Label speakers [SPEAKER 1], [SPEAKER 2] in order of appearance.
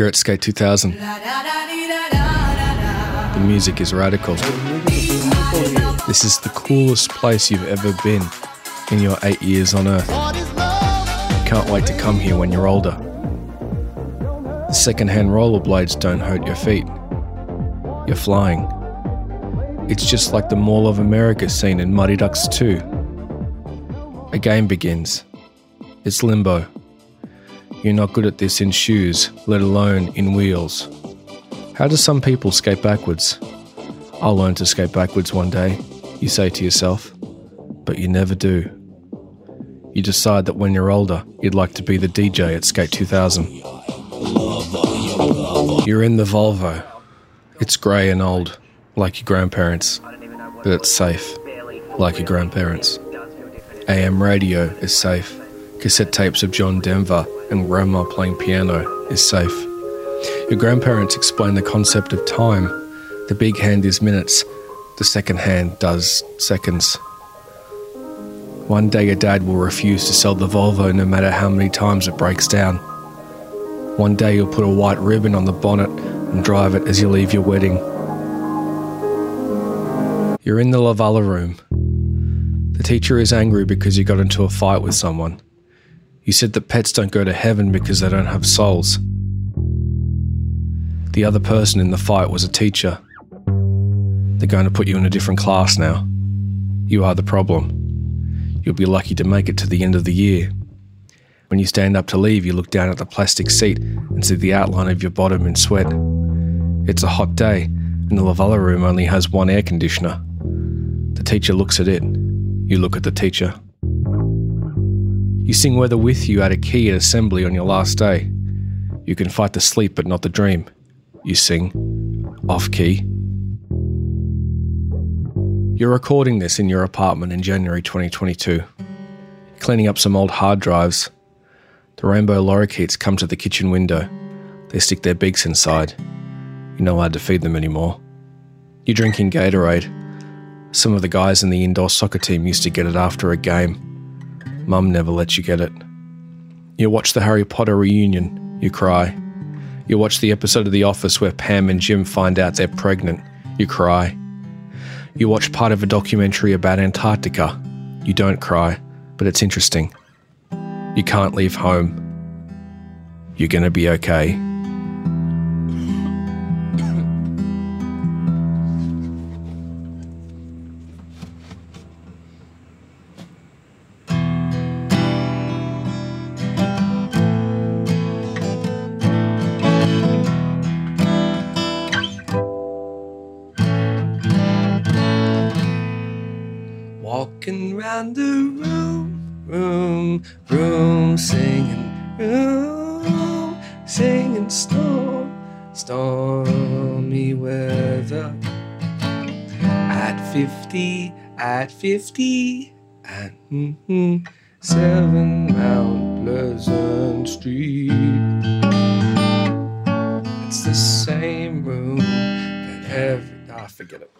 [SPEAKER 1] You're at Skate 2000. The music is radical. This is the coolest place you've ever been in your eight years on Earth. Can't wait to come here when you're older. The second-hand rollerblades don't hurt your feet. You're flying. It's just like the Mall of America scene in Mighty Ducks 2. A game begins. It's limbo. You're not good at this in shoes, let alone in wheels. How do some people skate backwards? I'll learn to skate backwards one day, you say to yourself, but you never do. You decide that when you're older, you'd like to be the DJ at Skate 2000. You're in the Volvo. It's grey and old, like your grandparents, but it's safe, like your grandparents. AM radio is safe. Cassette tapes of John Denver and grandma playing piano is safe. Your grandparents explain the concept of time. The big hand is minutes, the second hand does seconds. One day your dad will refuse to sell the Volvo no matter how many times it breaks down. One day you'll put a white ribbon on the bonnet and drive it as you leave your wedding. You're in the Lavala room. The teacher is angry because you got into a fight with someone. You said that pets don't go to heaven because they don't have souls. The other person in the fight was a teacher. They're going to put you in a different class now. You are the problem. You'll be lucky to make it to the end of the year. When you stand up to leave, you look down at the plastic seat and see the outline of your bottom in sweat. It's a hot day, and the Lavala room only has one air conditioner. The teacher looks at it. You look at the teacher. You sing Weather With You at a key at assembly on your last day. You can fight the sleep but not the dream. You sing off key. You're recording this in your apartment in January 2022. Cleaning up some old hard drives. The rainbow lorikeets come to the kitchen window. They stick their beaks inside. You're not allowed to feed them anymore. You're drinking Gatorade. Some of the guys in the indoor soccer team used to get it after a game. Mum never lets you get it. You watch the Harry Potter reunion, you cry. You watch the episode of The Office where Pam and Jim find out they're pregnant, you cry. You watch part of a documentary about Antarctica, you don't cry, but it's interesting. You can't leave home. You're gonna be okay. Walking round the room, room, room, singing, room, singing storm, stormy weather. At 50, at 50, at mm-hmm, 7 Mount Pleasant Street. It's the same room that every. Ah, forget it.